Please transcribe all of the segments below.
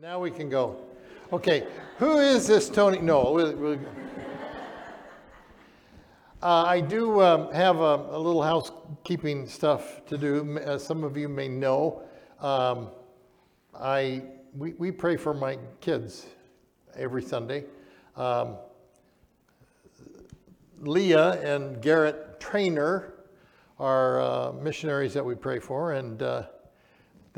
Now we can go. Okay, who is this Tony? No, we- we- Uh, I do um, have a, a little housekeeping stuff to do. As some of you may know, um, I we, we pray for my kids every Sunday. Um, Leah and Garrett Trainer are uh, missionaries that we pray for, and uh,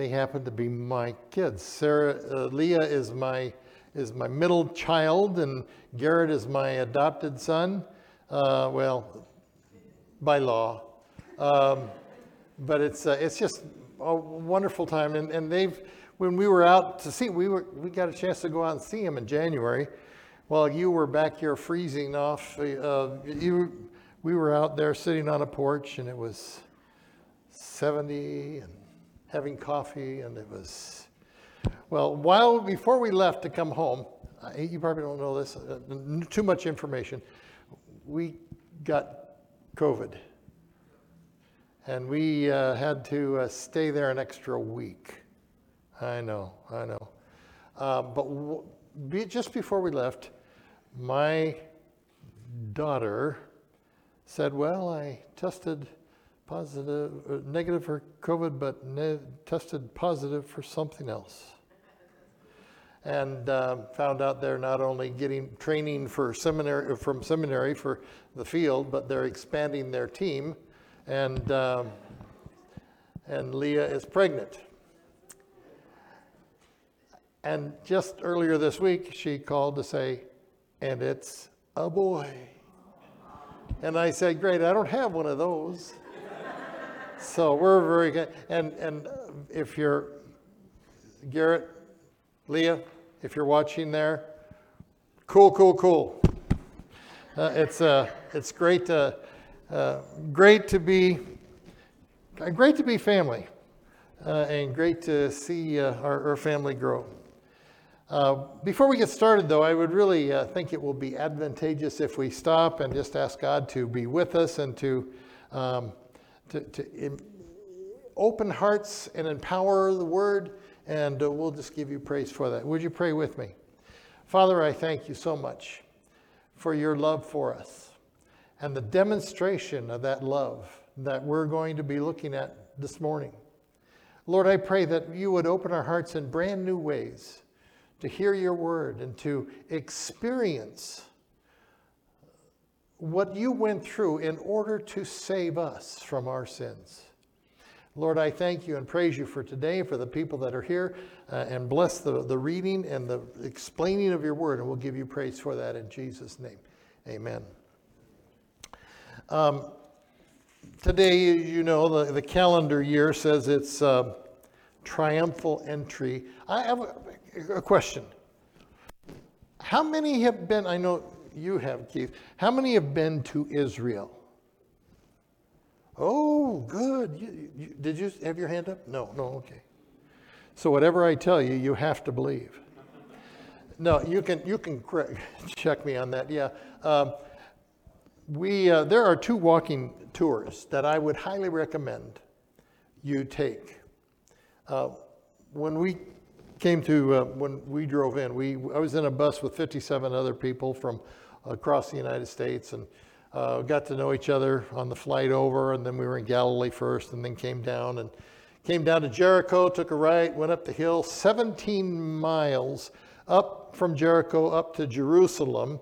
they happen to be my kids. Sarah, uh, Leah is my is my middle child, and Garrett is my adopted son. Uh, well, by law, um, but it's uh, it's just a wonderful time, and, and they've when we were out to see we were we got a chance to go out and see them in January. While you were back here freezing off, uh, you we were out there sitting on a porch, and it was 70 and having coffee, and it was, well, while, before we left to come home, you probably don't know this, uh, too much information, we got COVID. And we uh, had to uh, stay there an extra week. I know, I know. Uh, but w- be, just before we left, my daughter said, Well, I tested positive, uh, negative for COVID, but ne- tested positive for something else. And um, found out they're not only getting training for seminary, from seminary for the field, but they're expanding their team. And, um, and Leah is pregnant. And just earlier this week, she called to say, and it's a boy. And I said, Great, I don't have one of those. So we're very good. And, and uh, if you're, Garrett, Leah, if you're watching there, cool, cool, cool. Uh, it's, uh, it's great, to, uh, great to be, uh, great to be family, uh, and great to see uh, our, our family grow. Uh, Before we get started, though, I would really uh, think it will be advantageous if we stop and just ask God to be with us and to, um, to, to open hearts and empower the word, and uh, we'll just give you praise for that. Would you pray with me? Father, I thank you so much for your love for us and the demonstration of that love that we're going to be looking at this morning. Lord, I pray that you would open our hearts in brand new ways to hear your word and to experience what you went through in order to save us from our sins. Lord, I thank you and praise you for today, for the people that are here, uh, and bless the, the reading and the explaining of your word, and we'll give you praise for that in Jesus' name. Amen. Um, today, you know, the, the calendar year says it's uh, triumphal entry. I have a, a question. How many have been, I know you have, Keith, how many have been to Israel? Oh, good. You, you, did you have your hand up? No, no, okay. So whatever I tell you, you have to believe. No, you can you can check me on that. Yeah, um, we uh, there are two walking tours that I would highly recommend you take. Uh, when we came to uh, when we drove in, we I was in a bus with 57 other people from across the United States and uh, got to know each other on the flight over, and then we were in Galilee first, and then came down and came down to Jericho, took a right, went up the hill, 17 miles up from Jericho up to Jerusalem,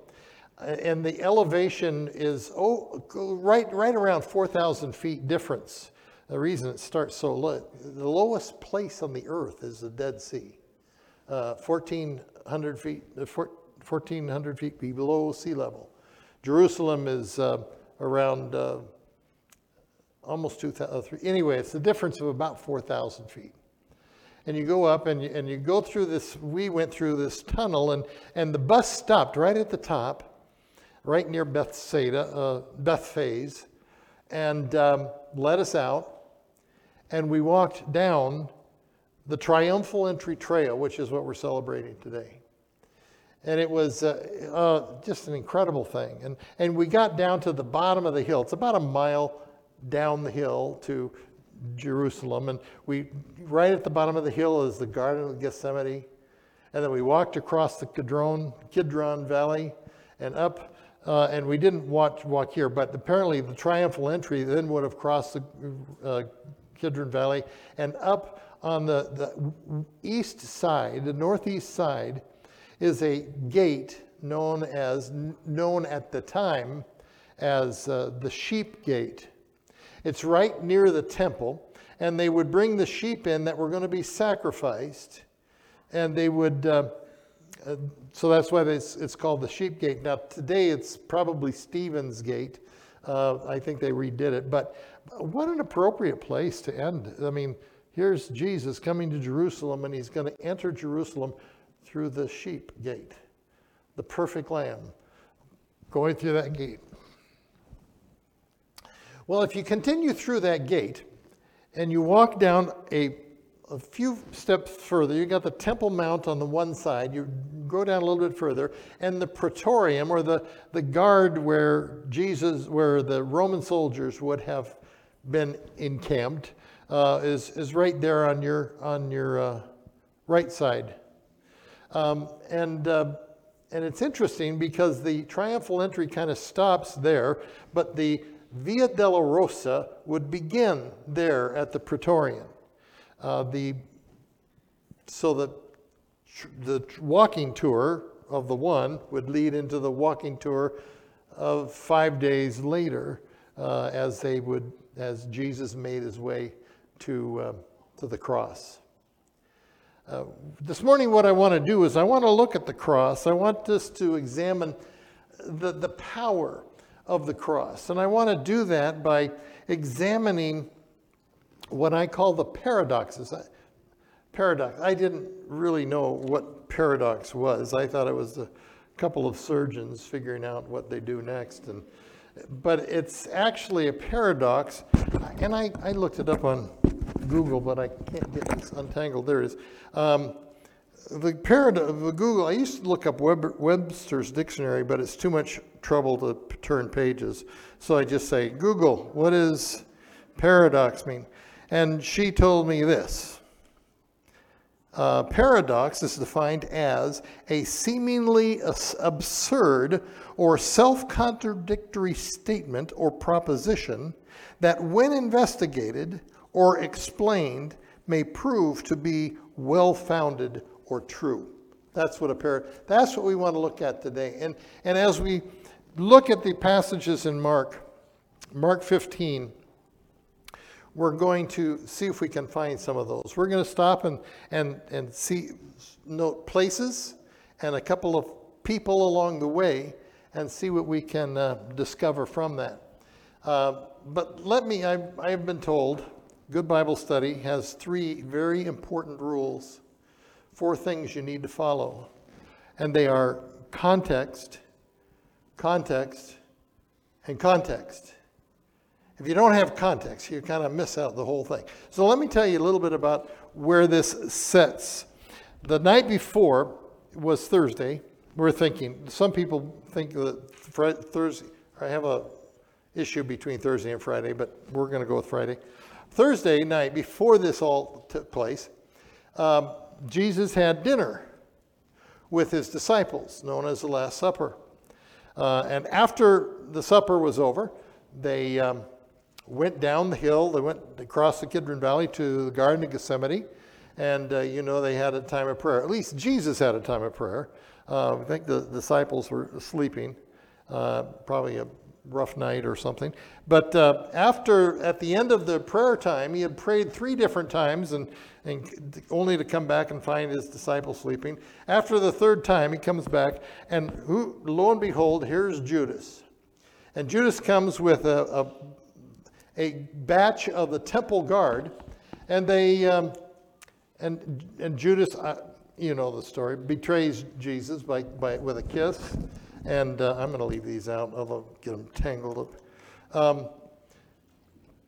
and the elevation is oh, right right around 4,000 feet difference. The reason it starts so low, the lowest place on the earth is the Dead Sea, uh, 1,400 feet, uh, 1,400 feet below sea level. Jerusalem is uh, around uh, almost 2,000. Anyway, it's the difference of about 4,000 feet. And you go up and you, and you go through this, we went through this tunnel, and, and the bus stopped right at the top, right near Bethsaida, uh, Bethphage, and um, let us out. And we walked down the Triumphal Entry Trail, which is what we're celebrating today and it was uh, uh, just an incredible thing. And, and we got down to the bottom of the hill. It's about a mile down the hill to Jerusalem, and we right at the bottom of the hill is the Garden of Gethsemane, And then we walked across the Kidron, Kidron Valley and up, uh, and we didn't walk, walk here, but apparently the triumphal entry then would have crossed the uh, Kidron Valley and up on the, the east side, the northeast side, is a gate known as known at the time as uh, the sheep gate. It's right near the temple, and they would bring the sheep in that were going to be sacrificed, and they would. Uh, uh, so that's why it's, it's called the sheep gate. Now today it's probably Stephen's gate. Uh, I think they redid it, but what an appropriate place to end. I mean, here's Jesus coming to Jerusalem, and he's going to enter Jerusalem through the sheep gate, the perfect lamb, going through that gate. Well, if you continue through that gate and you walk down a, a few steps further, you got the Temple Mount on the one side, you go down a little bit further, and the Praetorium, or the, the guard where Jesus, where the Roman soldiers would have been encamped, uh, is, is right there on your, on your uh, right side. Um, and, uh, and it's interesting because the triumphal entry kind of stops there, but the Via Dolorosa would begin there at the Praetorian. Uh, the, so the, the walking tour of the one would lead into the walking tour of five days later uh, as they would as Jesus made his way to, uh, to the cross. Uh, this morning, what I want to do is I want to look at the cross. I want us to examine the, the power of the cross. And I want to do that by examining what I call the paradoxes. Paradox. I didn't really know what paradox was. I thought it was a couple of surgeons figuring out what they do next. And, but it's actually a paradox. And I, I looked it up on Google, but I can't get this untangled. There is. Um, the paradigm of Google, I used to look up Web, Webster's dictionary, but it's too much trouble to turn pages. So I just say, Google, what does paradox mean? And she told me this. Uh, paradox is defined as a seemingly absurd or self contradictory statement or proposition that, when investigated or explained, may prove to be well founded or true. That's what a par- that's what we want to look at today. And and as we look at the passages in Mark, Mark 15, we're going to see if we can find some of those. We're going to stop and and and see note places and a couple of people along the way and see what we can uh, discover from that. Uh, but let me, I've, I've been told, Good Bible Study has three very important rules four things you need to follow. And they are context, context, and context. If you don't have context, you kind of miss out the whole thing. So let me tell you a little bit about where this sets. The night before was Thursday. We're thinking, some people think that Thursday, I have a issue between Thursday and Friday, but we're going to go with Friday. Thursday night, before this all took place, um, Jesus had dinner with his disciples, known as the Last Supper. Uh, and after the supper was over, they um, went down the hill, they went across the Kidron Valley to the Garden of Gethsemane, and uh, you know they had a time of prayer. At least Jesus had a time of prayer. Uh, I think the disciples were sleeping, uh, probably a rough night or something. But uh, after, at the end of the prayer time, he had prayed three different times and, and only to come back and find his disciples sleeping. After the third time, he comes back, and who, lo and behold, here's Judas. And Judas comes with a, a, a batch of the temple guard, and they, um, and, and Judas, uh, you know the story, betrays Jesus by, by, with a kiss. And uh, I'm going to leave these out, although get them tangled up. Um,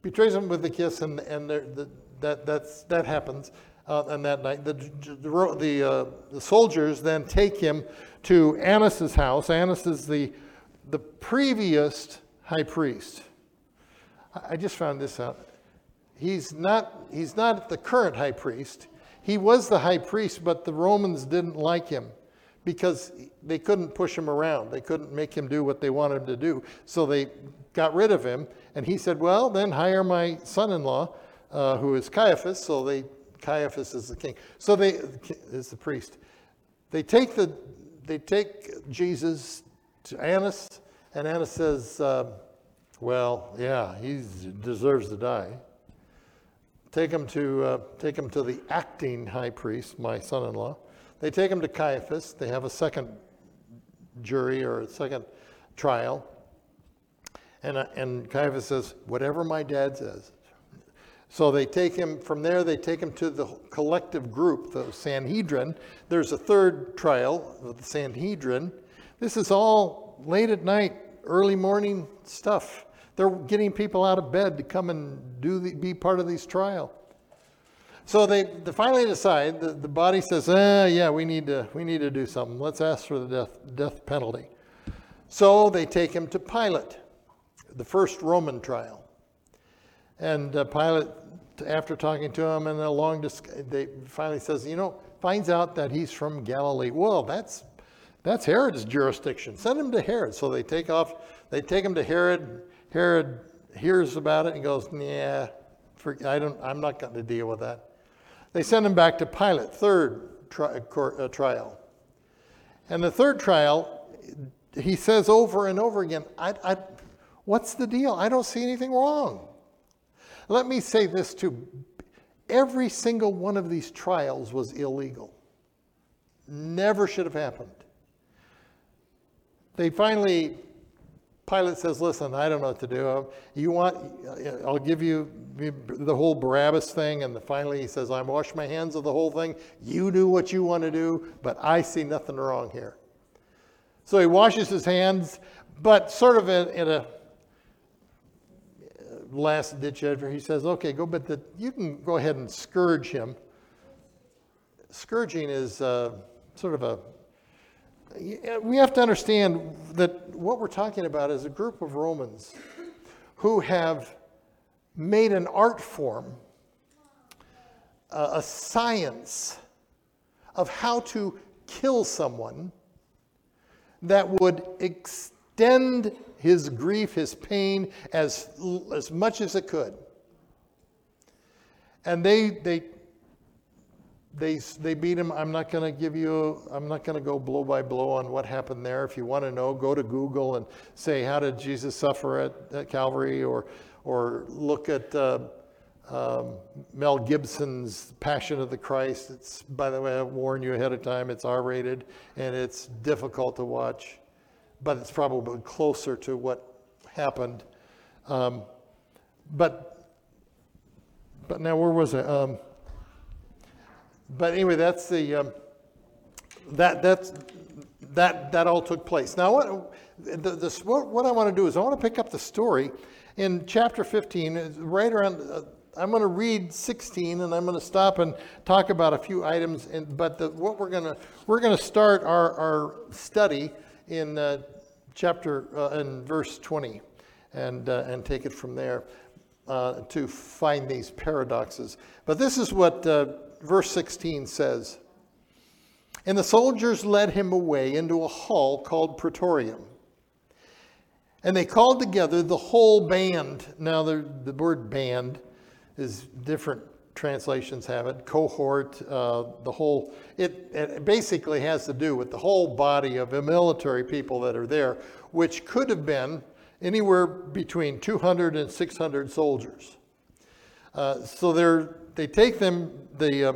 betrays him with a kiss, and, and the, that, that's, that happens. Uh, and that night, the, the, the, uh, the soldiers then take him to Annas' house. Annas is the, the previous high priest. I just found this out. He's not, he's not the current high priest. He was the high priest, but the Romans didn't like him because they couldn't push him around. They couldn't make him do what they wanted him to do. So they got rid of him. And he said, Well, then hire my son in law, uh, who is Caiaphas. So they, Caiaphas is the king. So they, is the priest. They take, the, they take Jesus to Annas, and Annas says, uh, Well, yeah, he deserves to die. Take him to, uh, take him to the acting high priest, my son in law. They take him to Caiaphas. They have a second jury or a second trial. And, uh, and Caiaphas says, Whatever my dad says. So they take him, from there, they take him to the collective group, the Sanhedrin. There's a third trial of the Sanhedrin. This is all late at night, early morning stuff. They're getting people out of bed to come and do the, be part of these trial. So they, they finally decide, the, the body says, eh, yeah, we need, to, we need to do something. Let's ask for the death, death penalty. So they take him to Pilate, the first Roman trial. And uh, Pilate, after talking to him and a long discussion, they finally says, you know, finds out that he's from Galilee. Well, that's, that's Herod's jurisdiction. Send him to Herod. So they take off, they take him to Herod. Herod hears about it and goes, yeah, I don't, I'm not going to deal with that. They send him back to Pilate, third tri- court, uh, trial. And the third trial, he says over and over again, I, I, What's the deal? I don't see anything wrong. Let me say this too every single one of these trials was illegal, never should have happened. They finally Pilate says, Listen, I don't know what to do. Um, you want, uh, I'll give you the whole Barabbas thing. And finally he says, I wash my hands of the whole thing. You do what you want to do, but I see nothing wrong here. So he washes his hands, but sort of in, in a uh, last ditch effort, he says, Okay, go, but the, you can go ahead and scourge him. Scourging is uh, sort of a we have to understand that what we're talking about is a group of Romans who have made an art form, a science of how to kill someone that would extend his grief, his pain, as, as much as it could. And they, they they, they beat him. I'm not going to give you, I'm not going to go blow by blow on what happened there. If you want to know, go to Google and say, how did Jesus suffer at, at Calvary? Or, or look at uh, um, Mel Gibson's Passion of the Christ. It's, by the way, I warn you ahead of time, it's R rated and it's difficult to watch, but it's probably closer to what happened. Um, but, but now, where was I? Um, but anyway, that's the um, that that's that that all took place. Now, what the, this, what, what I want to do is I want to pick up the story in chapter 15, right around. Uh, I'm going to read 16, and I'm going to stop and talk about a few items. And, but the, what we're going to we're going to start our, our study in uh, chapter uh, in verse 20, and uh, and take it from there uh, to find these paradoxes. But this is what uh, verse 16 says And the soldiers led him away into a hall called Praetorium. And they called together the whole band. Now, the, the word band is different translations have it cohort uh, the whole it, it, basically has to do with the whole body of military people that are there which could have been anywhere between 200 and 600 soldiers uh, so they're they take them, they, uh,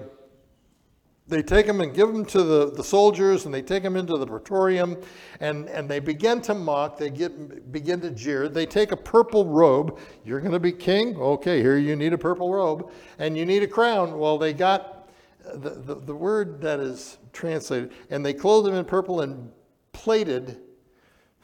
they take them and give them to the, the soldiers, and they take them into the praetorium, and, and they begin to mock, they get, begin to jeer. They take a purple robe. You're going to be king? Okay, here you need a purple robe. And you need a crown. Well, they got the, the, the word that is translated, and they clothed him in purple and plated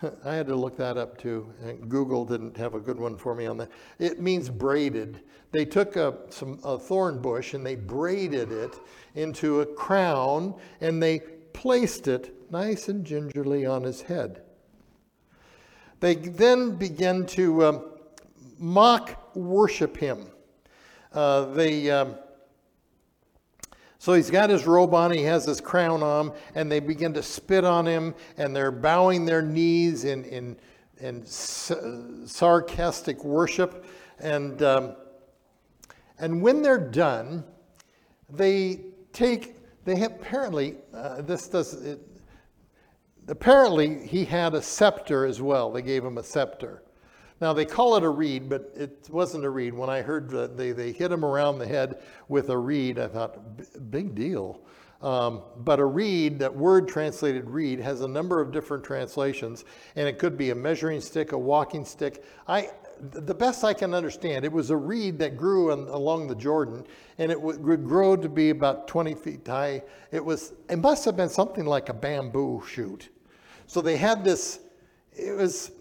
I had to look that up too. Google didn't have a good one for me on that. It means braided. They took a, some, a thorn bush and they braided it into a crown and they placed it nice and gingerly on his head. They then began to um, mock worship him. Uh, they, um, So he's got his robe on, he has his crown on, and they begin to spit on him, and they're bowing their knees in, in, in sarcastic worship. And, um, and when they're done, they take, they apparently, uh, this does, it, apparently he had a scepter as well. They gave him a scepter. Now they call it a reed, but it wasn't a reed. When I heard that they, they hit him around the head with a reed, I thought, big deal. Um, but a reed, that word translated reed, has a number of different translations, and it could be a measuring stick, a walking stick. I, the best I can understand, it was a reed that grew on, along the Jordan, and it would, would grow to be about 20 feet high. It was, it must have been something like a bamboo shoot. So they had this. It was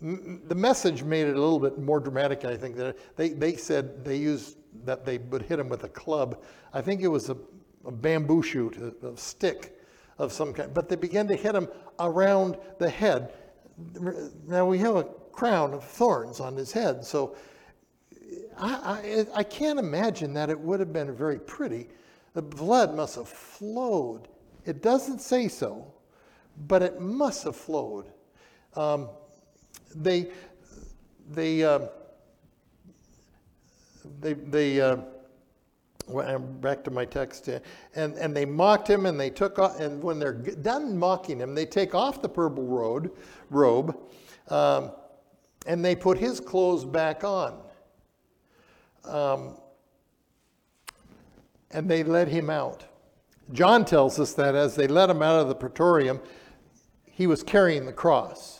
the message made it a little bit more dramatic. I think that they, they said they used that they would hit him with a club. I think it was a, a bamboo shoot, a, a, stick of some kind. But they began to hit him around the head. Now we have a crown of thorns on his head, so I, I, I can't imagine that it would have been very pretty. The blood must have flowed. It doesn't say so, but it must have flowed. Um, they, they, uh, they, they uh, back to my text, and, and they mocked him, and they took off, and when they're done mocking him, they take off the purple robe, robe um, and they put his clothes back on. Um, and they let him out. John tells us that as they let him out of the praetorium, he was carrying the cross.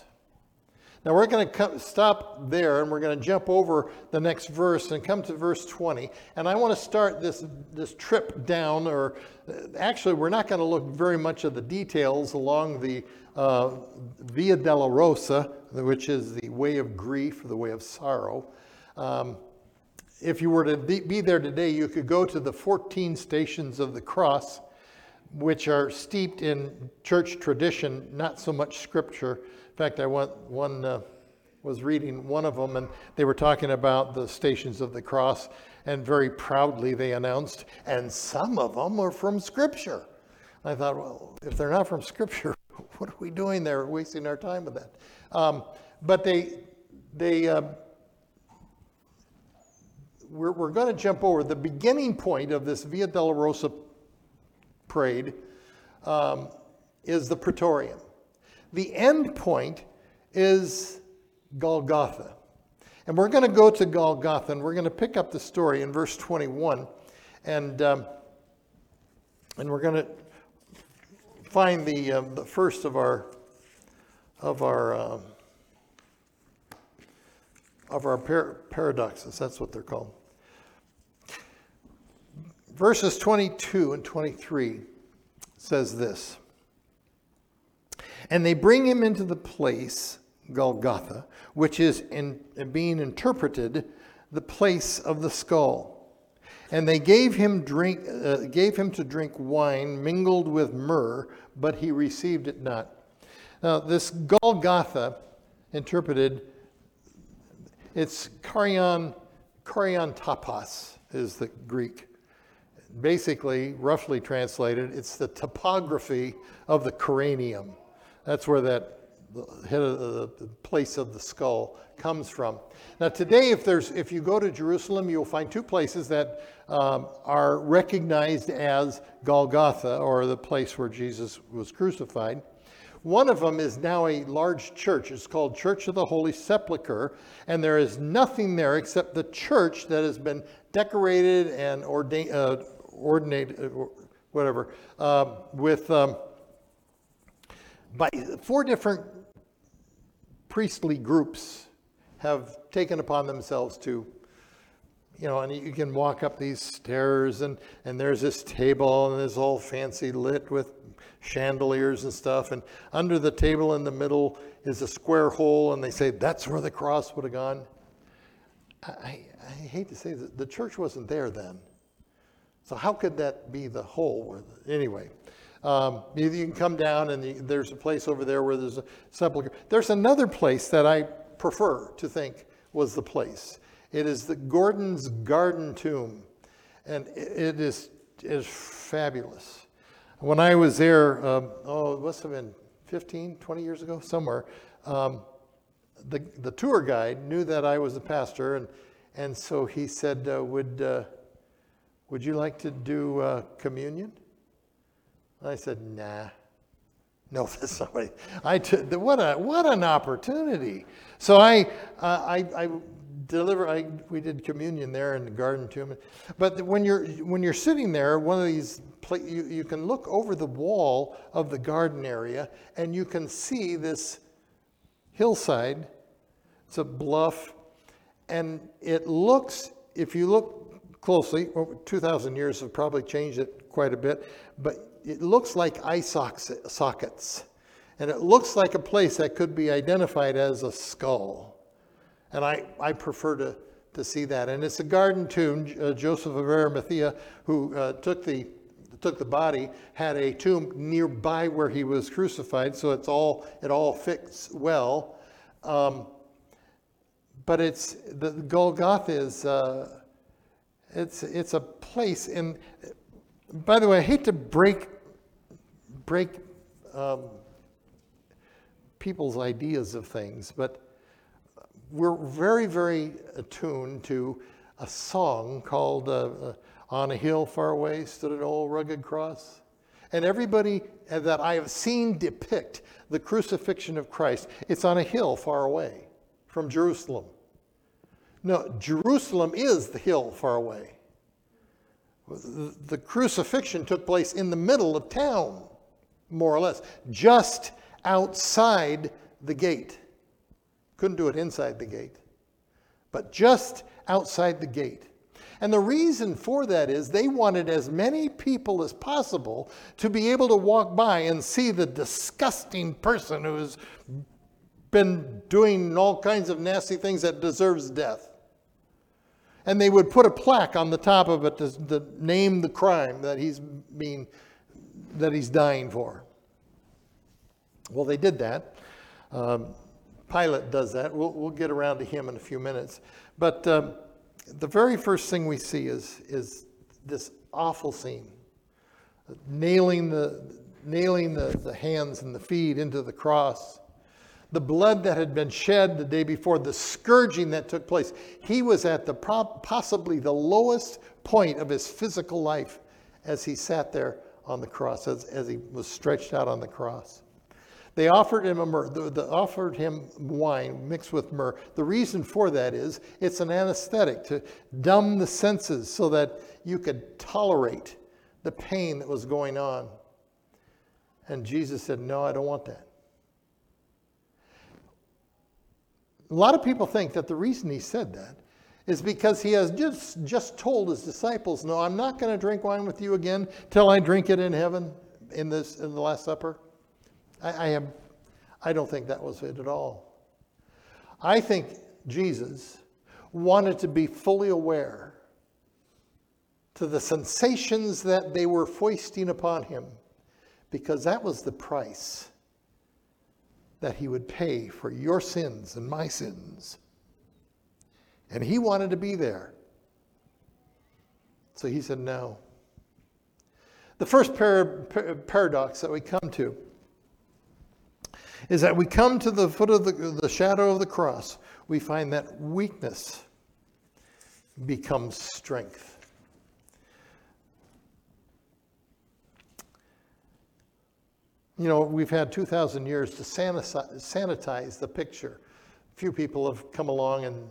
Now we're going to stop there and we're going to jump over the next verse and come to verse 20. And I want to start this, this trip down, or actually, we're not going to look very much at the details along the uh, Via Dolorosa, which is the way of grief, the way of sorrow. Um, if you were to be there today, you could go to the 14 stations of the cross, which are steeped in church tradition, not so much scripture fact, I went, one uh, was reading one of them, and they were talking about the Stations of the Cross, and very proudly they announced, and some of them are from Scripture. I thought, well, if they're not from Scripture, what are we doing there, wasting our time with that? Um, but they, they, uh, we're, we're going to jump over the beginning point of this Via Dolorosa parade um, is the Praetorium. The end point is Golgotha. And we're going to go to Golgotha and we're going to pick up the story in verse 21. And, um, and we're going to find the, um, the first of our, of our, um, of our par- paradoxes. That's what they're called. Verses 22 and 23 says this. And they bring him into the place, Golgotha, which is in, being interpreted the place of the skull. And they gave him, drink, uh, gave him to drink wine mingled with myrrh, but he received it not. Now, this Golgotha, interpreted, it's Karion, Karion tapas is the Greek. Basically, roughly translated, it's the topography of the cranium. That's where that head of the, place of the skull comes from. Now today, if there's if you go to Jerusalem, you'll find two places that um, are recognized as Golgotha, or the place where Jesus was crucified. One of them is now a large church. It's called Church of the Holy Sepulchre, and there is nothing there except the church that has been decorated and ordained, uh, ordinated, whatever, uh, with. Um, by four different priestly groups have taken upon themselves to you know, and you can walk up these stairs, and, and there's this table, and it's all fancy lit with chandeliers and stuff. And under the table in the middle is a square hole, and they say that's where the cross would have gone. I, I hate to say that the church wasn't there then. So, how could that be the hole? Anyway, um, you, can come down and you, there's a place over there where there's a sepulcher. There's another place that I prefer to think was the place. It is the Gordon's Garden Tomb. And it is is fabulous. When I was there, um, oh, it must have been 15, 20 years ago, somewhere, um, the, the tour guide knew that I was a pastor, and, and so he said, uh, would, uh, would you like to do uh, communion? I said, nah. No, what I. What a what an opportunity! So I uh, I, I deliver. I we did communion there in the garden tomb. But when you're when you're sitting there, one of these you you can look over the wall of the garden area and you can see this hillside. It's a bluff, and it looks. If you look closely, 2,000 years have probably changed it quite a bit, but it looks like eye sockets. And it looks like a place that could be identified as a skull. And I, I prefer to, to see that. And it's a garden tomb. Uh, Joseph of Arimathea, who uh, took, the, took the body, had a tomb nearby where he was crucified, so it's all, it all fits well. Um, but it's, the Golgotha is, uh, it's, it's a place in, by the way, I hate to break break um, people's ideas of things, but we're very, very attuned to a song called uh, uh, On a Hill Far Away Stood an Old Rugged Cross. And everybody that I have seen depict the crucifixion of Christ, it's on a hill far away from Jerusalem. No, Jerusalem is the hill far away. The crucifixion took place in the middle of town, more or less, just outside the gate. Couldn't do it inside the gate, but just outside the gate. And the reason for that is they wanted as many people as possible to be able to walk by and see the disgusting person who's been doing all kinds of nasty things that deserves death and they would put a plaque on the top of it to, to name the crime that he's being that he's dying for. Well, they did that. Um, Pilate does that. We'll, we'll get around to him in a few minutes. But um, the very first thing we see is, is this awful scene nailing, the, nailing the, the hands and the feet into the cross the blood that had been shed the day before, the scourging that took place. He was at the possibly the lowest point of his physical life as he sat there on the cross, as, as he was stretched out on the cross. They offered him a myrrh, the, the, offered him wine mixed with myrrh. The reason for that is it's an anesthetic to dumb the senses so that you could tolerate the pain that was going on. And Jesus said, No, I don't want that. A lot of people think that the reason he said that is because he has just, just told his disciples, No, I'm not going to drink wine with you again till I drink it in heaven in, this, in the Last Supper. I, I, have, I don't think that was it at all. I think Jesus wanted to be fully aware to the sensations that they were foisting upon him because that was the price that he would pay for your sins and my sins. And he wanted to be there. So he said, No. The first par- par- paradox that we come to is that we come to the foot of the, the shadow of the cross, we find that weakness becomes strength. You know, we've had 2,000 years to sanitize the picture. Few people have come along and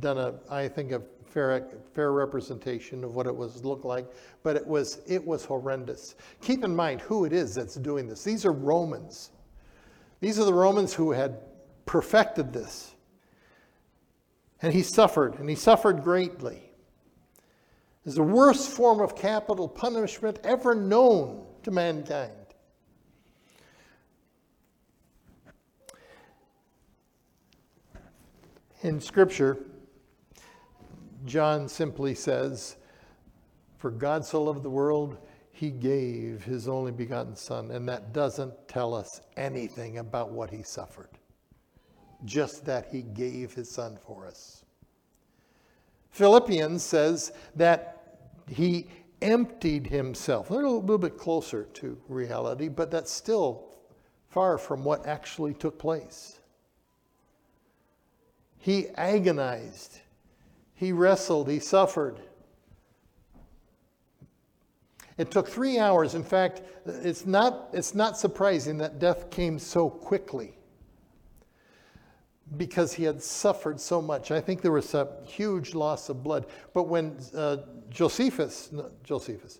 done a, I think, a fair, fair representation of what it was looked like, but it was, it was horrendous. Keep in mind who it is that's doing this. These are Romans. These are the Romans who had perfected this. And he suffered, and he suffered greatly. It's the worst form of capital punishment ever known to mankind. In Scripture, John simply says, For God so loved the world, he gave his only begotten Son. And that doesn't tell us anything about what he suffered, just that he gave his Son for us. Philippians says that he emptied himself. A little, little bit closer to reality, but that's still far from what actually took place. He agonized, he wrestled, he suffered. It took three hours. In fact, it's not, it's not surprising that death came so quickly because he had suffered so much. I think there was a huge loss of blood. But when uh, Josephus, no, Josephus,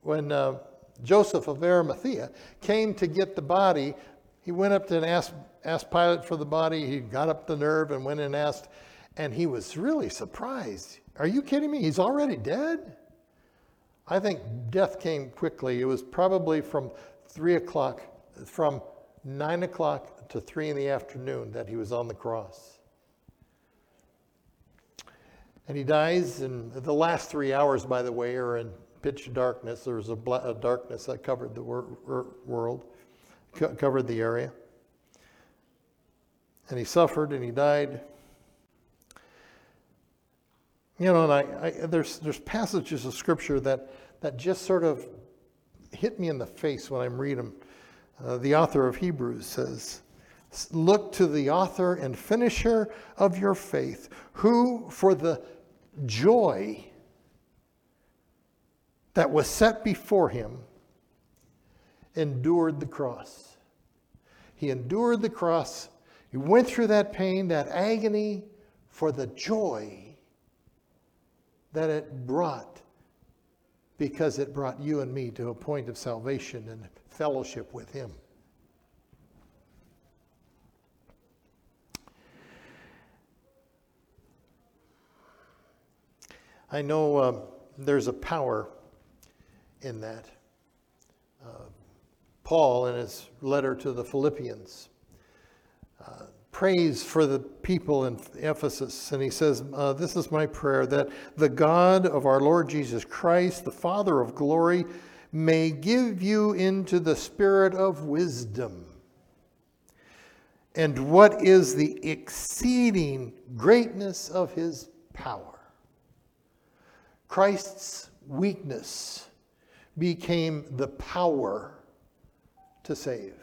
when uh, Joseph of Arimathea came to get the body, he went up and asked, asked Pilate for the body. He got up the nerve and went and asked, and he was really surprised. Are you kidding me? He's already dead? I think death came quickly. It was probably from three o'clock, from nine o'clock to three in the afternoon that he was on the cross. And he dies, and the last three hours, by the way, are in pitch darkness. There was a, a darkness that covered the wor- world, co- covered the area. And he suffered and he died. You know, and I, I, there's, there's passages of scripture that, that just sort of hit me in the face when I'm reading them. Uh, the author of Hebrews says, Look to the author and finisher of your faith, who, for the joy that was set before him, endured the cross. He endured the cross. He went through that pain, that agony, for the joy that it brought because it brought you and me to a point of salvation and fellowship with Him. I know uh, there's a power in that. Uh, Paul, in his letter to the Philippians, uh, prays for the people in Ephesus, and he says, uh, This is my prayer that the God of our Lord Jesus Christ, the Father of glory, may give you into the spirit of wisdom. And what is the exceeding greatness of his power? Christ's weakness became the power to save.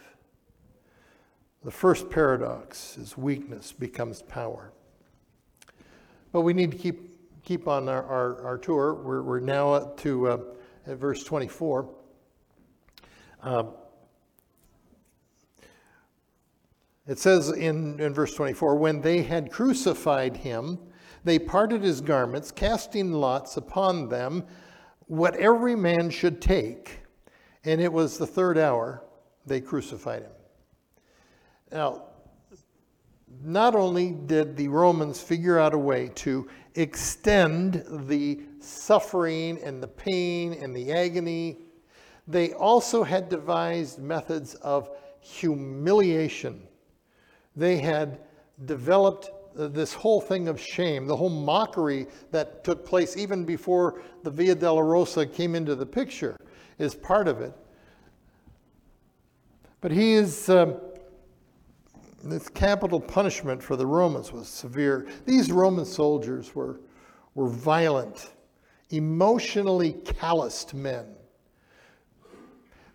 The first paradox is weakness becomes power. But we need to keep, keep on our, our, our tour. We're, we're now up to uh, at verse 24. Uh, it says in, in verse 24 when they had crucified him, they parted his garments, casting lots upon them what every man should take. And it was the third hour they crucified him. Now, not only did the Romans figure out a way to extend the suffering and the pain and the agony, they also had devised methods of humiliation. They had developed uh, this whole thing of shame, the whole mockery that took place even before the Via Dolorosa came into the picture, is part of it. But he is. Um, this capital punishment for the Romans was severe. These Roman soldiers were, were violent, emotionally calloused men.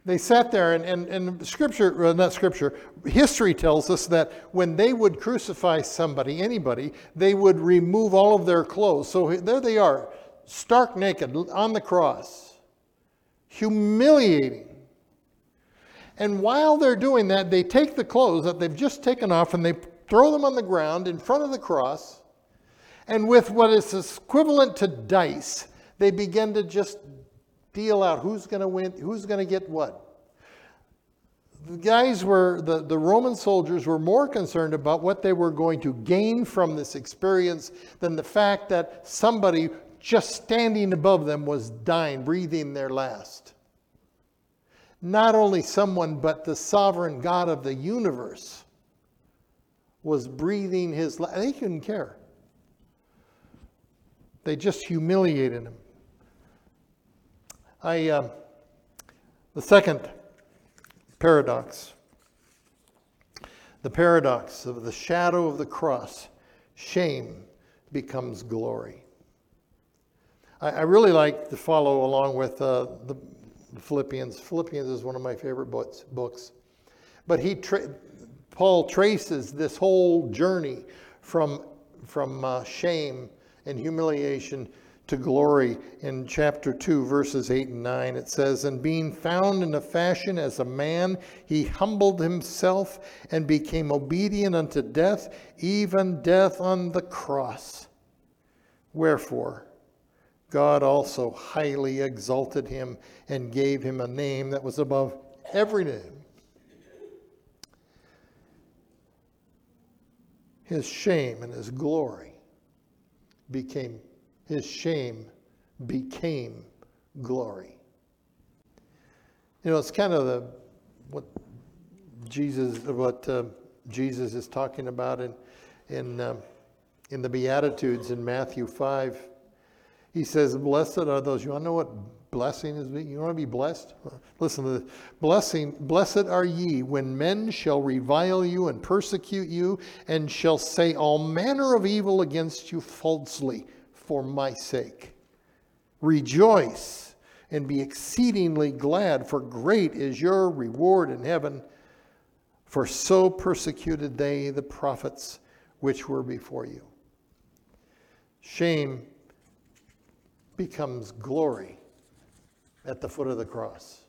They sat there, and, and, and scripture, not scripture, history tells us that when they would crucify somebody, anybody, they would remove all of their clothes. So there they are, stark naked on the cross, humiliating and while they're doing that, they take the clothes that they've just taken off and they throw them on the ground in front of the cross. And with what is equivalent to dice, they begin to just deal out who's going to win, who's going to get what. The guys were, the, the Roman soldiers were more concerned about what they were going to gain from this experience than the fact that somebody just standing above them was dying, breathing their last not only someone, but the sovereign God of the universe was breathing his life. They couldn't care. They just humiliated him. I, uh, the second paradox, the paradox of the shadow of the cross, shame becomes glory. I, I really like to follow along with uh, the, Philippians. Philippians is one of my favorite books. books. But he tra- Paul traces this whole journey from, from uh, shame and humiliation to glory in chapter 2, verses 8 and 9. It says, And being found in a fashion as a man, he humbled himself and became obedient unto death, even death on the cross. Wherefore, God also highly exalted him and gave him a name that was above every name. His shame and his glory became his shame became glory. You know, it's kind of the what Jesus what uh, Jesus is talking about in in um, in the Beatitudes in Matthew five. He says, "Blessed are those." You want to know what blessing is? You want to be blessed? Listen to this. Blessing, blessed are ye when men shall revile you and persecute you, and shall say all manner of evil against you falsely for my sake. Rejoice and be exceedingly glad, for great is your reward in heaven. For so persecuted they the prophets which were before you. Shame becomes glory at the foot of the cross.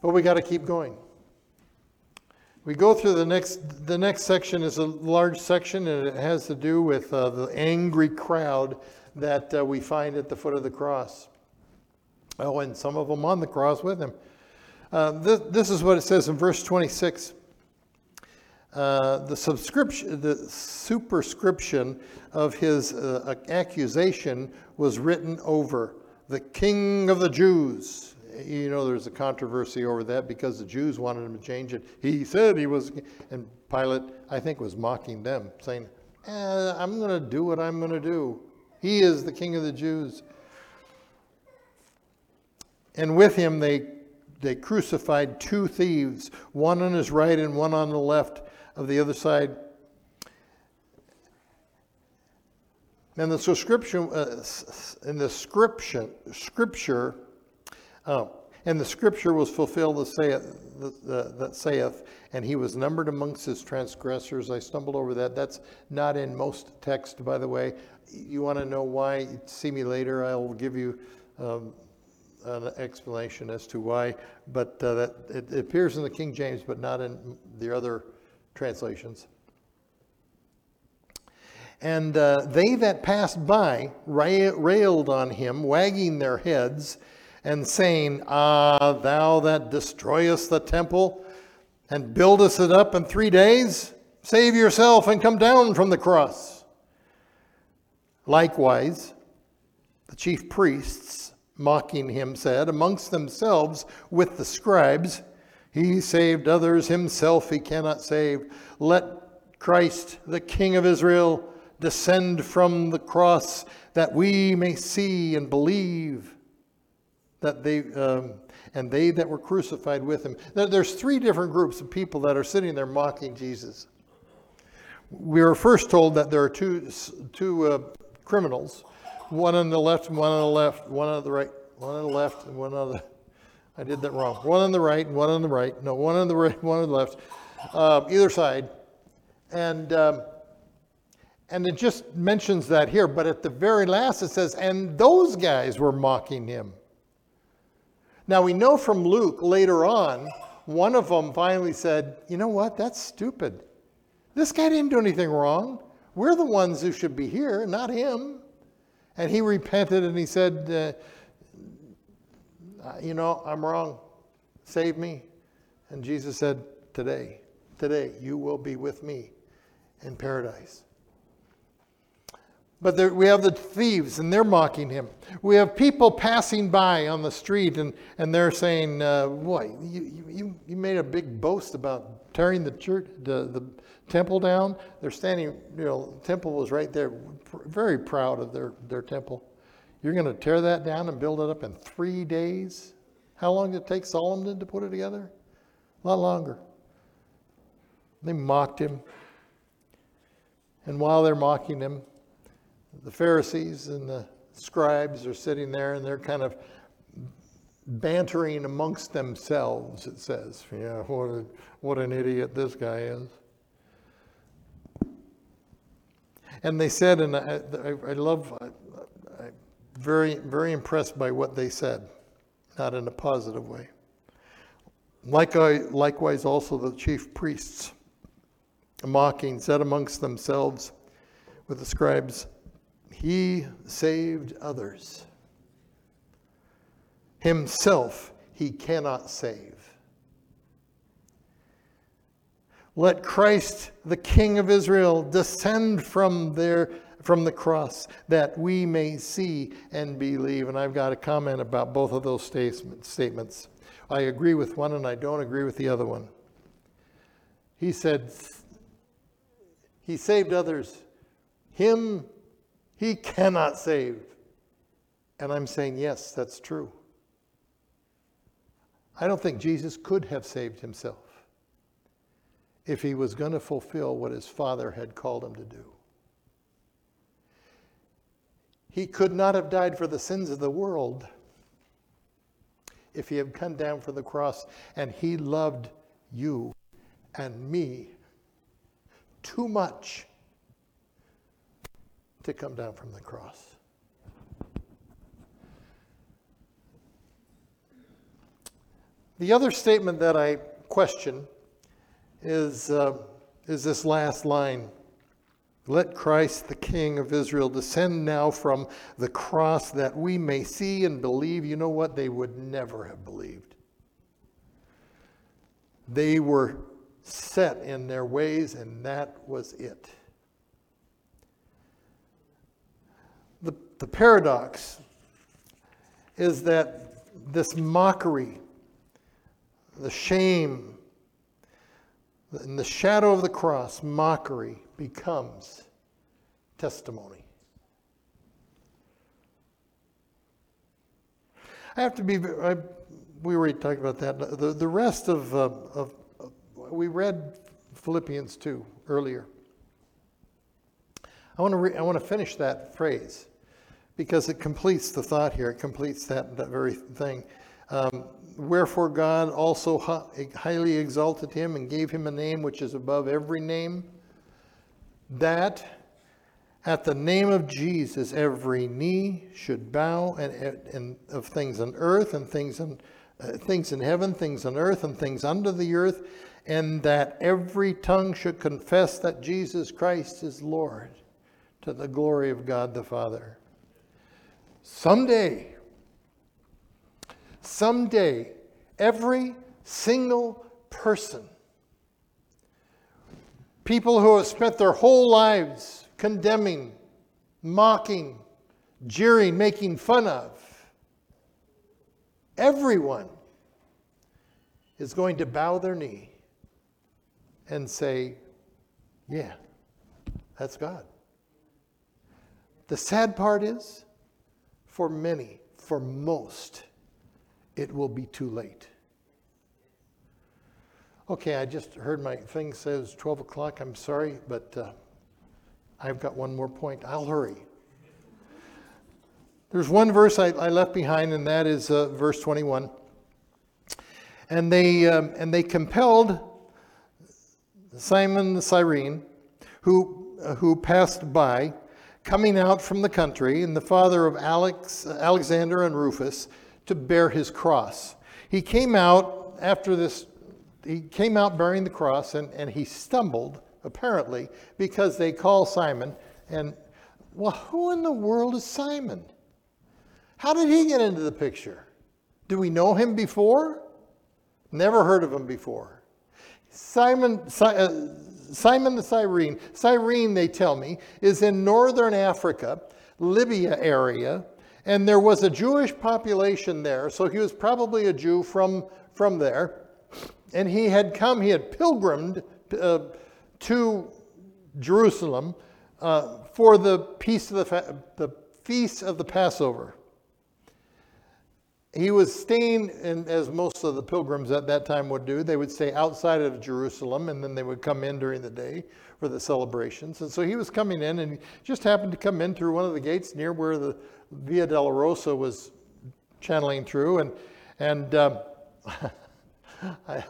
But we got to keep going. We go through the next, the next section is a large section and it has to do with uh, the angry crowd that uh, we find at the foot of the cross. Oh, and some of them on the cross with him. Uh, this, this, is what it says in verse 26. Uh, the subscription, the superscription of his uh, accusation was written over the King of the Jews you know, there's a controversy over that because the Jews wanted him to change it. He said he was, and Pilate, I think, was mocking them, saying, eh, I'm going to do what I'm going to do. He is the king of the Jews. And with him, they, they crucified two thieves, one on his right and one on the left of the other side. And the subscription, uh, in the scripture, scripture Oh, and the scripture was fulfilled that saith, that saith, and he was numbered amongst his transgressors. I stumbled over that. That's not in most text, by the way. You want to know why? See me later. I'll give you um, an explanation as to why. But uh, that it, it appears in the King James, but not in the other translations. And uh, they that passed by railed on him, wagging their heads and saying, Ah, thou that destroyest the temple and buildest it up in three days, save yourself and come down from the cross. Likewise, the chief priests, mocking him, said amongst themselves with the scribes, He saved others, himself he cannot save. Let Christ, the King of Israel, descend from the cross that we may see and believe that they um, and they that were crucified with him. There's three different groups of people that are sitting there mocking Jesus. We were first told that there are two two uh, criminals, one on the left one on the left, one on the right, one on the left and one on the. I did that wrong. One on the right and one on the right. No, one on the right, one on the left, uh, either side, and. Um, and it just mentions that here, but at the very last it says, and those guys were mocking him. Now we know from Luke later on, one of them finally said, You know what? That's stupid. This guy didn't do anything wrong. We're the ones who should be here, not him. And he repented and he said, uh, You know, I'm wrong. Save me. And Jesus said, Today, today, you will be with me in paradise. But there, we have the thieves, and they're mocking him. We have people passing by on the street, and, and they're saying, uh, Boy, you, you, you made a big boast about tearing the church, the, the temple down. They're standing, you know, the temple was right there, very proud of their, their temple. You're going to tear that down and build it up in three days? How long did it take Solomon to put it together? A lot longer. They mocked him. And while they're mocking him, the Pharisees and the scribes are sitting there and they're kind of bantering amongst themselves, it says. Yeah, what, a, what an idiot this guy is. And they said, and I, I, I love, very, very impressed by what they said, not in a positive way. Likewise, also the chief priests, mocking, said amongst themselves with the scribes, He saved others. Himself he cannot save. Let Christ, the King of Israel, descend from there from the cross that we may see and believe. And I've got a comment about both of those statements. I agree with one and I don't agree with the other one. He said, He saved others. Him, He cannot save. And I'm saying, yes, that's true. I don't think Jesus could have saved himself if he was going to fulfill what his Father had called him to do. He could not have died for the sins of the world if he had come down from the cross and he loved you and me too much to come down from the cross. The other statement that I question is, uh, is this last line Let Christ, the King of Israel, descend now from the cross that we may see and believe. You know what? They would never have believed. They were set in their ways, and that was it. The, the paradox is that this mockery, the shame, in the shadow of the cross, mockery becomes testimony. I have to be, I, we already talked about that. The, the rest of, uh, of, of, we read Philippians 2 earlier. I want to, re, I want to finish that phrase because it completes the thought here. It completes that, that very thing. Um, Wherefore God also highly exalted him and gave him a name which is above every name, that at the name of Jesus every knee should bow, and, and of things on earth and things in, uh, things in heaven, things on earth and things under the earth, and that every tongue should confess that Jesus Christ is Lord, to the glory of God the Father. Someday, someday every single person, people who have spent their whole lives condemning, mocking, jeering, making fun of, everyone is going to bow their knee and say, Yeah, that's God. The sad part is, for many, for most, it will be too late. Okay, I just heard my thing says 12 o'clock. I'm sorry, but uh, I've got one more point. I'll hurry. There's one verse I, I left behind, and that is uh, verse 21. And they, um, and they compelled Simon the Cyrene, who, uh, who passed by, coming out from the country, and the father of Alex, Alexander and Rufus, to bear his cross. He came out after this, he came out bearing the cross and, and he stumbled, apparently, because they call Simon. And, well, who in the world is Simon? How did he get into the picture? Do we know him before? Never heard of him before. Simon, uh, Simon the Cyrene, Cyrene, they tell me, is in northern Africa, Libya area, and there was a Jewish population there, so he was probably a Jew from, from there. And he had come, he had pilgrimed uh, to Jerusalem uh, for the, peace of the, the feast of the Passover. he was staying, in, as most of the pilgrims at that time would do, they would stay outside of Jerusalem and then they would come in during the day for the celebrations. And so he was coming in and he just happened to come in through one of the gates near where the Via Dolorosa was channeling through. And, and um, I,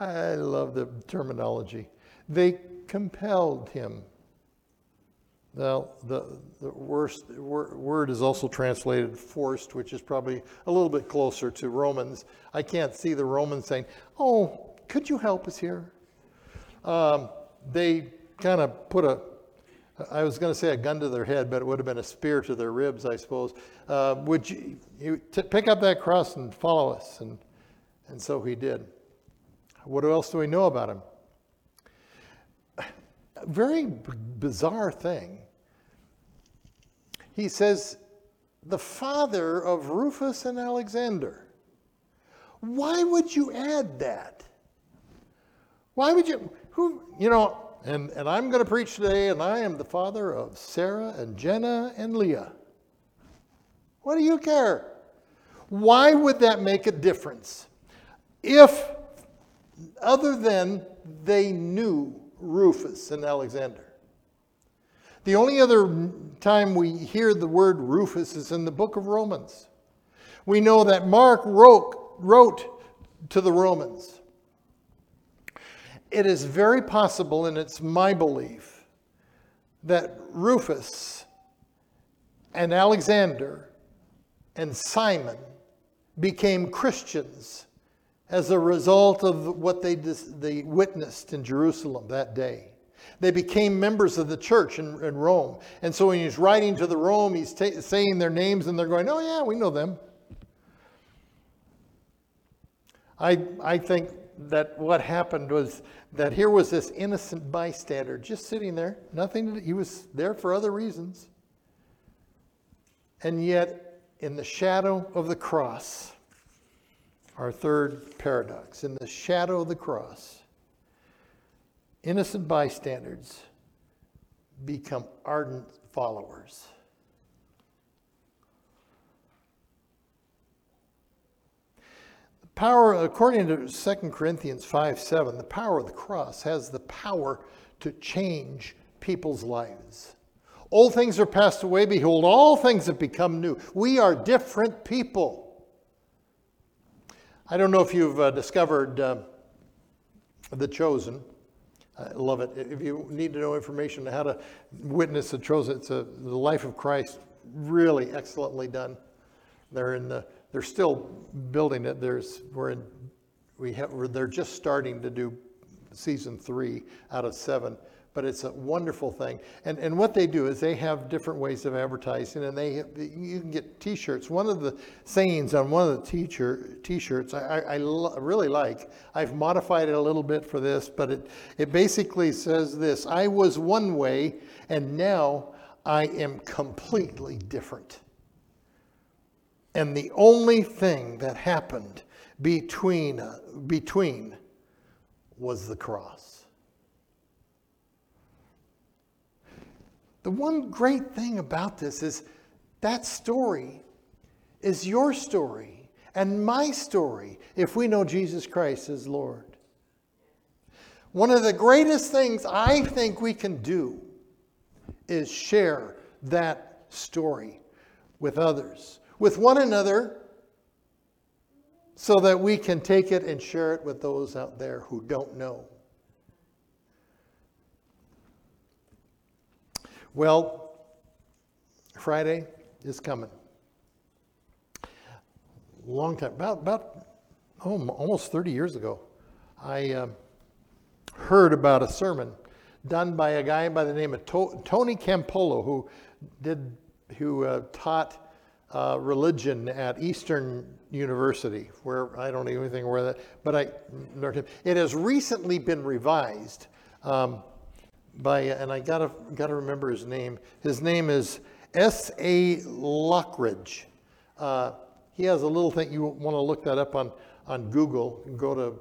I love the terminology. They compelled him now, the, the worst word is also translated forced, which is probably a little bit closer to Romans. I can't see the Romans saying, Oh, could you help us here? Um, they kind of put a, I was going to say a gun to their head, but it would have been a spear to their ribs, I suppose. Uh, would you, you t- pick up that cross and follow us? And, and so he did. What else do we know about him? A very b- bizarre thing he says, the father of Rufus and Alexander. Why would you add that? Why would you, who, you know, and, and I'm going to preach today, and I am the father of Sarah and Jenna and Leah. What do you care? Why would that make a difference? If, other than they knew Rufus and Alexander. The only other time we hear the word Rufus is in the book of Romans. We know that Mark wrote, wrote to the Romans. It is very possible, and it's my belief, that Rufus and Alexander and Simon became Christians as a result of what they, they witnessed in Jerusalem that day. They became members of the church in, in Rome. And so when he's writing to the Rome, he's ta- saying their names and they're going, oh, yeah, we know them. I, I think that what happened was that here was this innocent bystander just sitting there, nothing, to, he was there for other reasons. And yet, in the shadow of the cross, our third paradox, in the shadow of the cross, innocent bystanders become ardent followers. The power, according to 2 Corinthians 5 7, the power of the cross has the power to change people's lives. Old things are passed away. Behold, all things have become new. We are different people. I don't know if you've uh, discovered uh, The Chosen. I love it. If you need to know information on how to witness the Chosen, it's a, the life of Christ, really excellently done. They're in the, they're still building it. There's, we're in, we have, they're just starting to do season three out of seven but it's a wonderful thing. And, and what they do is they have different ways of advertising, and they you can get T-shirts. One of the sayings on one of the teacher T-shirts I, I, I really like. I've modified it a little bit for this, but it it basically says this: I was one way, and now I am completely different. And the only thing that happened between between was the cross. The one great thing about this is that story is your story and my story if we know Jesus Christ as Lord. One of the greatest things I think we can do is share that story with others, with one another, so that we can take it and share it with those out there who don't know. Well, Friday is coming. Long time, about, about oh, almost 30 years ago, I uh, heard about a sermon done by a guy by the name of to- Tony Campolo, who did, who uh, taught uh, religion at Eastern University, where I don't know anything where that, but I learned him. It has recently been revised. Um, by, and I gotta, gotta remember his name. His name is S.A. Lockridge. Uh, he has a little thing, you want to look that up on, on Google go to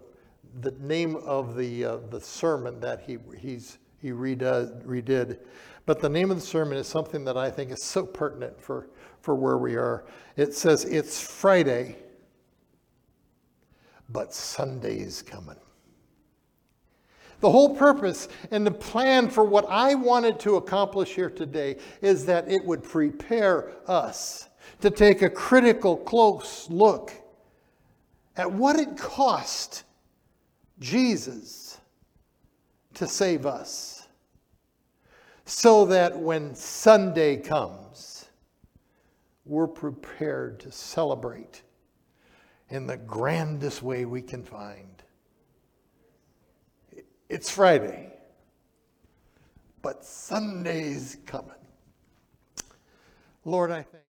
the name of the, uh, the sermon that he, he's, he redid, redid. But the name of the sermon is something that I think is so pertinent for, for where we are. It says, It's Friday, but Sunday's coming. The whole purpose and the plan for what I wanted to accomplish here today is that it would prepare us to take a critical, close look at what it cost Jesus to save us. So that when Sunday comes, we're prepared to celebrate in the grandest way we can find. It's Friday, but Sunday's coming. Lord, I thank